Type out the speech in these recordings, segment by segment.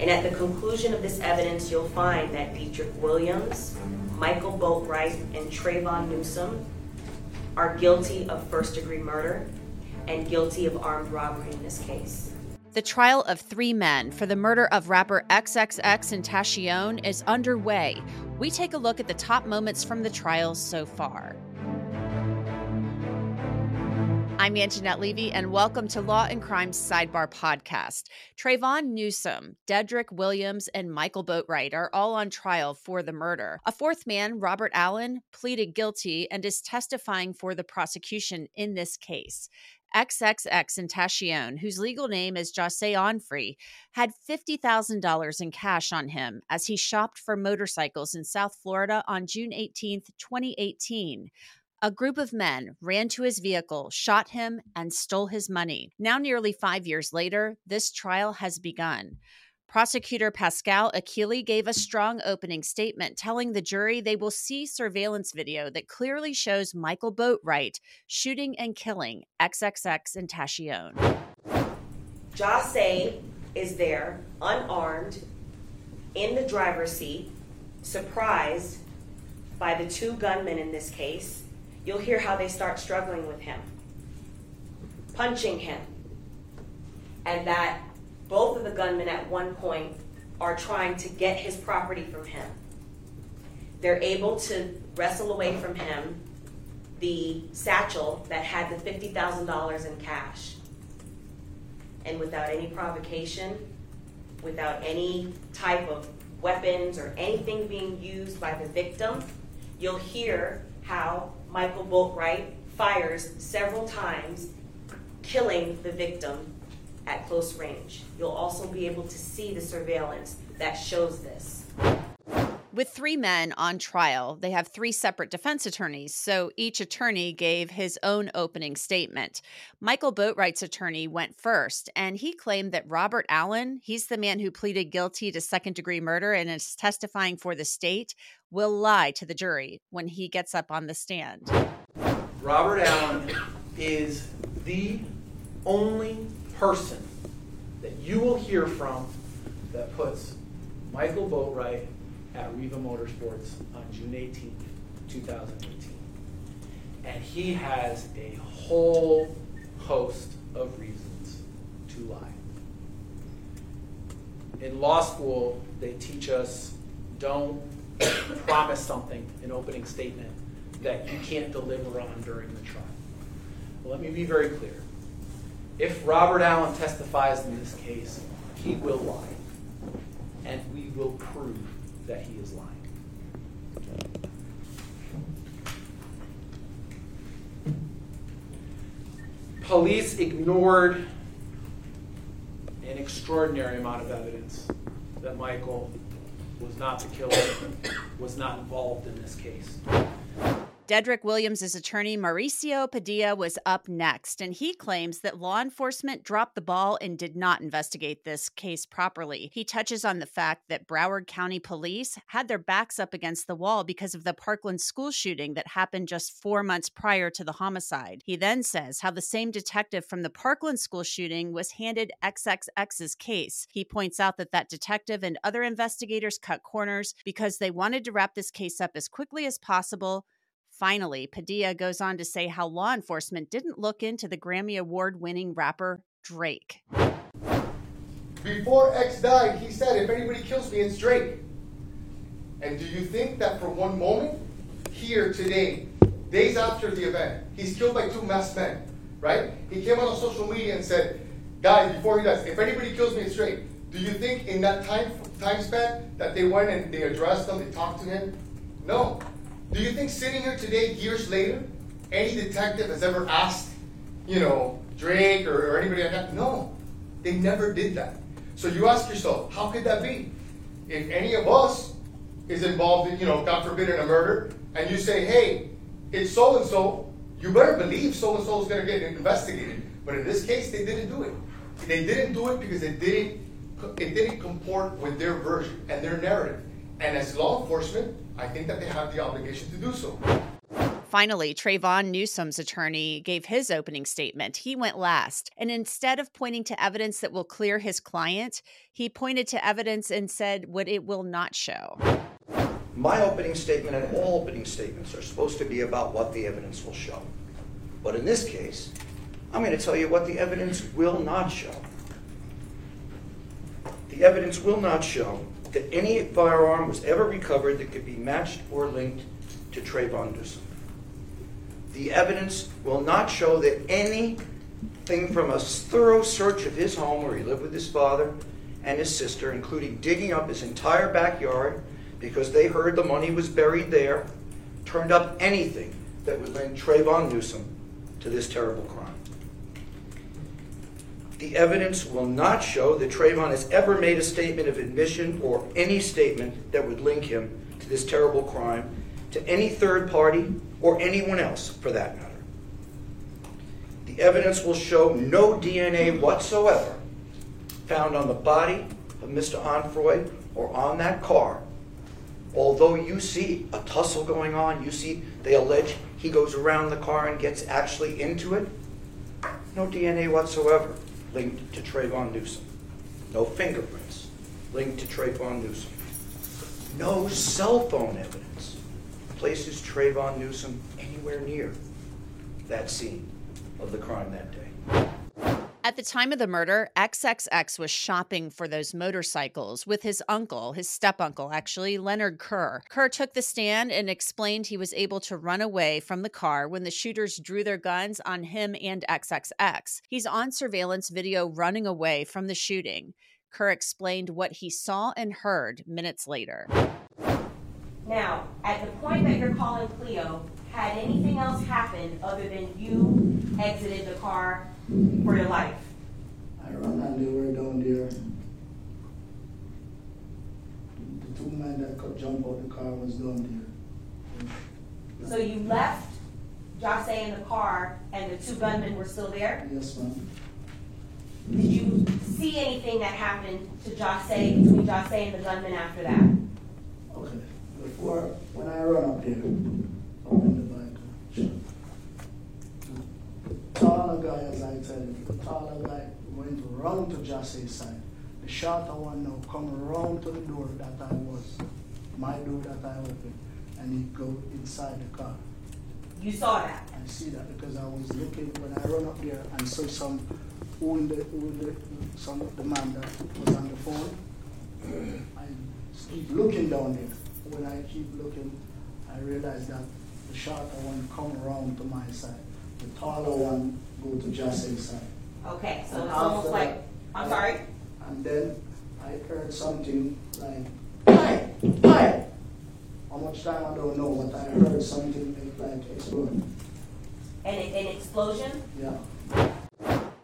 And at the conclusion of this evidence, you'll find that Dedrick Williams, Michael Boatwright, and Trayvon Newsome are guilty of first degree murder and guilty of armed robbery in this case. The trial of three men for the murder of rapper XXXTentacion is underway. We take a look at the top moments from the trial so far. I'm Angenette Levy, and welcome to Law and Crime Sidebar Podcast. Trayvon Newsome, Dedrick Williams, and Michael Boatwright are all on trial for the murder. A fourth man, Robert Allen, pleaded guilty and is testifying for the prosecution in this case. XXXTentacion, whose legal name is Jahseh Onfroy, had $50,000 in cash on him as he shopped for motorcycles in South Florida on June 18, 2018. A group of men ran to his vehicle, shot him, and stole his money. Now, nearly five years later, this trial has begun. Prosecutor Pascal Achille gave a strong opening statement telling the jury they will see surveillance video that clearly shows Michael Boatwright shooting and killing XXXTentacion. Jahseh is there, unarmed, in the driver's seat, surprised by the two gunmen in this case you'll hear how they start struggling with him, punching him, and that both of the gunmen at one point are trying to get his property from him. They're able to wrestle away from him the satchel that had the $50,000 in cash. And without any provocation, without any type of weapons or anything being used by the victim, you'll hear how Michael Boatwright fires several times, killing the victim at close range. You'll also be able to see the surveillance that shows this. With three men on trial, they have three separate defense attorneys, so each attorney gave his own opening statement. Michael Boatwright's attorney went first, and he claimed that Robert Allen, he's the man who pleaded guilty to second degree murder and is testifying for the state, will lie to the jury when he gets up on the stand. Robert Allen is the only person that you will hear from that puts Michael Boatwright at Riva Motorsports on June 18th, 2018. And he has a whole host of reasons to lie. In law school, they teach us don't promise something, an opening statement, that you can't deliver on during the trial. Well, let me be very clear. If Robert Allen testifies in this case, he will lie. And we will prove that he is lying. Police ignored an extraordinary amount of evidence that Michael was not the killer, was not involved in this case. Dedrick Williams' attorney, Mauricio Padilla, was up next, and he claims that law enforcement dropped the ball and did not investigate this case properly. He touches on the fact that Broward County Police had their backs up against the wall because of the Parkland school shooting that happened just four months prior to the homicide. He then says how the same detective from the Parkland school shooting was handed XXX's case. He points out that that detective and other investigators cut corners because they wanted to wrap this case up as quickly as possible Finally, Padilla goes on to say how law enforcement didn't look into the Grammy Award winning rapper Drake. Before X died, he said, If anybody kills me, it's Drake. And do you think that for one moment, here today, days after the event, he's killed by two masked men, right? He came out on social media and said, Guys, before he dies, if anybody kills me, it's Drake. Do you think in that time time span that they went and they addressed him, they talked to him? No. Do you think sitting here today, years later, any detective has ever asked, you know, Drake or, or anybody like that? No, they never did that. So you ask yourself, how could that be? If any of us is involved in, you know, God forbid, in a murder, and you say, hey, it's so and so, you better believe so and so is going to get investigated. But in this case, they didn't do it. They didn't do it because it didn't it didn't comport with their version and their narrative. And as law enforcement, I think that they have the obligation to do so. Finally, Trayvon Newsome's attorney gave his opening statement. He went last. And instead of pointing to evidence that will clear his client, he pointed to evidence and said what it will not show. My opening statement and all opening statements are supposed to be about what the evidence will show. But in this case, I'm going to tell you what the evidence will not show. The evidence will not show that any firearm was ever recovered that could be matched or linked to Trayvon Newsome. The evidence will not show that anything from a thorough search of his home where he lived with his father and his sister, including digging up his entire backyard because they heard the money was buried there, turned up anything that would link Trayvon Newsome to this terrible crime. The evidence will not show that Trayvon has ever made a statement of admission or any statement that would link him to this terrible crime to any third party or anyone else for that matter. The evidence will show no DNA whatsoever found on the body of Mr. Onfroy or on that car. Although you see a tussle going on, you see they allege he goes around the car and gets actually into it. No DNA whatsoever linked to Trayvon Newsome. No fingerprints linked to Trayvon Newsome. No cell phone evidence places Trayvon Newsome anywhere near that scene of the crime that day. At the time of the murder, XXX was shopping for those motorcycles with his uncle, his step uncle, actually, Leonard Kerr. Kerr took the stand and explained he was able to run away from the car when the shooters drew their guns on him and XXX. He's on surveillance video running away from the shooting. Kerr explained what he saw and heard minutes later. Now, at the point that you're calling Cleo, had anything else happened other than you exited the car for your life? I run and they were down there. The two men that could jump out the car was down there. So you left Jahseh in the car and the two gunmen were still there? Yes, ma'am. Did you see anything that happened to Jahseh, between Jahseh and the gunman after that? Okay. Before, when I run up there, open the bike. The taller guy, as I tell you, the taller guy went round to Jesse's side. The shorter one now come around to the door that I was, my door that I opened, and he go inside the car. You saw that? I see that because I was looking when I run up there and saw some who in the, who in the some of the man that was on the phone. I keep looking down there. When I keep looking, I realize that the shorter one come around to my side. The taller one go to just inside. Okay, so it's almost after like, that, I'm sorry? And then I heard something like, "Hi, hi." How much time I don't know, but I heard something like explode. An, an explosion? Yeah.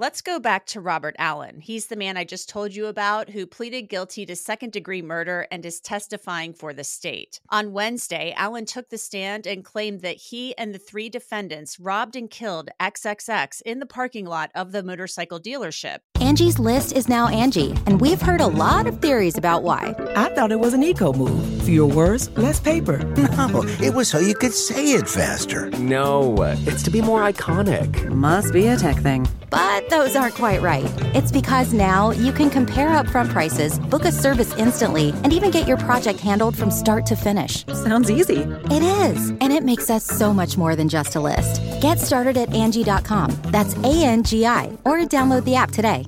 Let's go back to Robert Allen. He's the man I just told you about who pleaded guilty to second degree murder and is testifying for the state. On Wednesday, Allen took the stand and claimed that he and the three defendants robbed and killed XXX in the parking lot of the motorcycle dealership. Angie's list is now Angie, and we've heard a lot of theories about why. I thought it was an eco move. Fewer words, less paper. No, it was so you could say it faster. No, it's to be more iconic. Must be a tech thing. But those aren't quite right. It's because now you can compare upfront prices, book a service instantly, and even get your project handled from start to finish. Sounds easy. It is, and it makes us so much more than just a list. Get started at Angie.com. That's A N G I, or download the app today.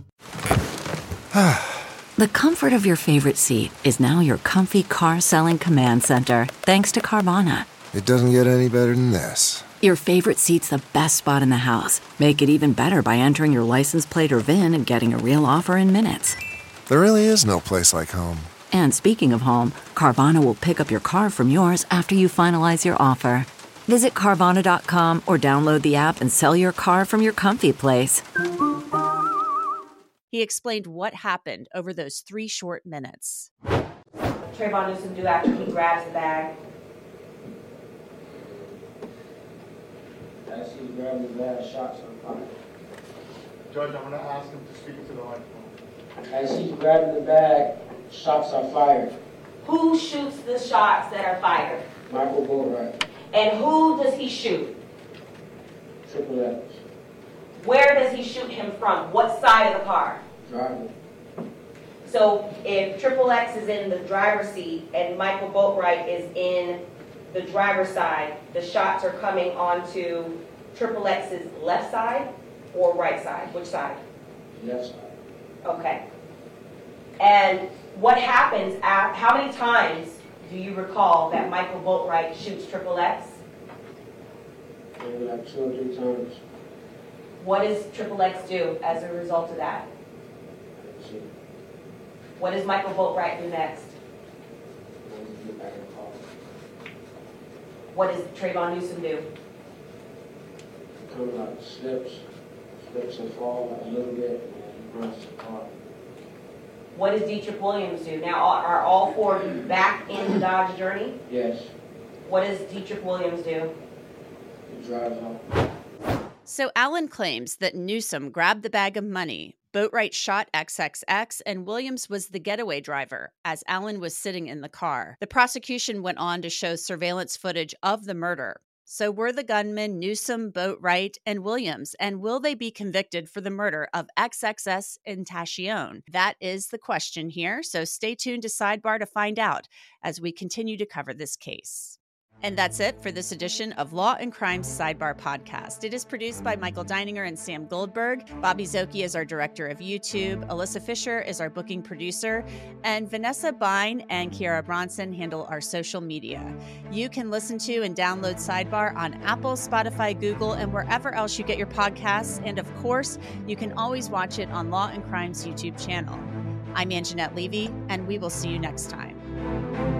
The comfort of your favorite seat is now your comfy car selling command center, thanks to Carvana. It doesn't get any better than this. Your favorite seat's the best spot in the house. Make it even better by entering your license plate or VIN and getting a real offer in minutes. There really is no place like home. And speaking of home, Carvana will pick up your car from yours after you finalize your offer. Visit Carvana.com or download the app and sell your car from your comfy place. He explained what happened over those three short minutes. Trayvon Newsome do after he grabs the bag? As he grabbed his bag, shots on fire. Judge, I'm gonna ask him to speak to the microphone. As he grabbed the bag, shots are fired. Who shoots the shots that are fired? Michael Boatwright. And who does he shoot? Triple X. Where does he shoot him from? What side of the car? Driver. So if Triple X is in the driver's seat and Michael Boatwright is in the driver's side, the shots are coming onto Triple X's left side or right side? Which side? Left side. Okay. And what happens, at, how many times do you recall that Michael Boatwright shoots Triple X? Maybe like two or three times. What does Triple X do as a result of that? What does Michael Boatwright do next? I want to get back in the car. What does Trayvon Newsome do? Comes out, slips, slips and fall a little bit, and he runs the car. What does Dedrick Williams do? Now, are are all four of you back in the Dodge journey? Yes, What does Dedrick Williams do? he drives off. So Allen claims that Newsome grabbed the bag of money, Boatwright shot XXX, and Williams was the getaway driver as Allen was sitting in the car. The prosecution went on to show surveillance footage of the murder. So were the gunmen Newsome, Boatwright, and Williams, and will they be convicted for the murder of XXXTentacion? That is the question here, so stay tuned to Sidebar to find out as we continue to cover this case. And that's it for this edition of Law and Crime Sidebar Podcast. It is produced by Michael Deininger and Sam Goldberg. Bobby Szoke is our director of YouTube. Alyssa Fisher is our booking producer. And Vanessa Bein and Kiera Bronson handle our social media. You can listen to and download Sidebar on Apple, Spotify, Google, and wherever else you get your podcasts. And of course, you can always watch it on Law and Crime's YouTube channel. I'm Angenette Levy, and we will see you next time.